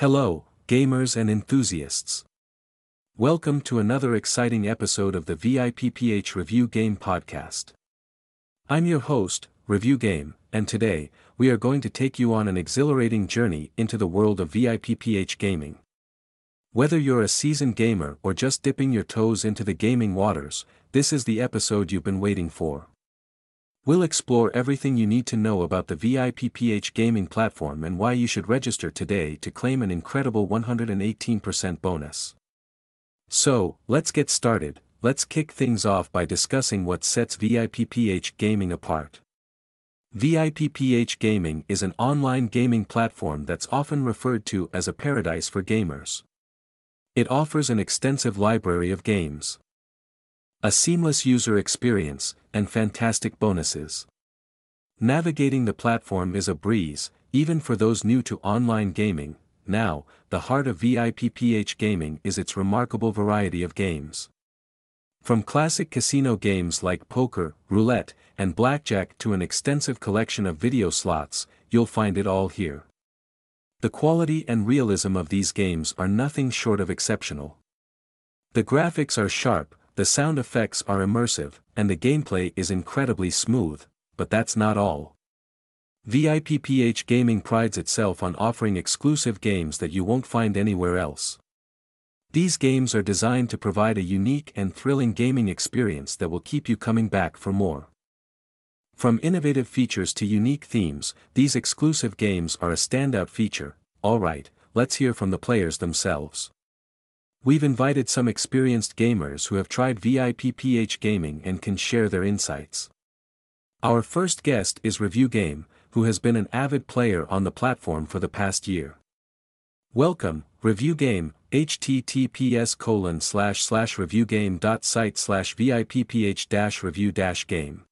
Hello, gamers and enthusiasts. Welcome to another exciting episode of the VIPPH Review Game Podcast. I'm your host, Review Game, and today, we are going to take you on an exhilarating journey into the world of VIPPH gaming. Whether you're a seasoned gamer or just dipping your toes into the gaming waters, this is the episode you've been waiting for. We'll explore everything you need to know about the VIPPH gaming platform and why you should register today to claim an incredible 118% bonus. So, let's get started, let's kick things off by discussing what sets VIPPH gaming apart. VIPPH Gaming is an online gaming platform that's often referred to as a paradise for gamers. It offers an extensive library of games. A seamless user experience, and fantastic bonuses. Navigating the platform is a breeze, even for those new to online gaming. Now, the heart of VIPPH gaming is its remarkable variety of games. From classic casino games like poker, roulette, and blackjack to an extensive collection of video slots, you'll find it all here. The quality and realism of these games are nothing short of exceptional. The graphics are sharp, the sound effects are immersive, and the gameplay is incredibly smooth, but that's not all. VIPPH Gaming prides itself on offering exclusive games that you won't find anywhere else. These games are designed to provide a unique and thrilling gaming experience that will keep you coming back for more. From innovative features to unique themes, these exclusive games are a standout feature. Alright, let's hear from the players themselves. We've invited some experienced gamers who have tried VIPPH gaming and can share their insights. Our first guest is Review Game, who has been an avid player on the platform for the past year. Welcome, Review Game, https colon slash slash reviewgame.site slash vipph review game.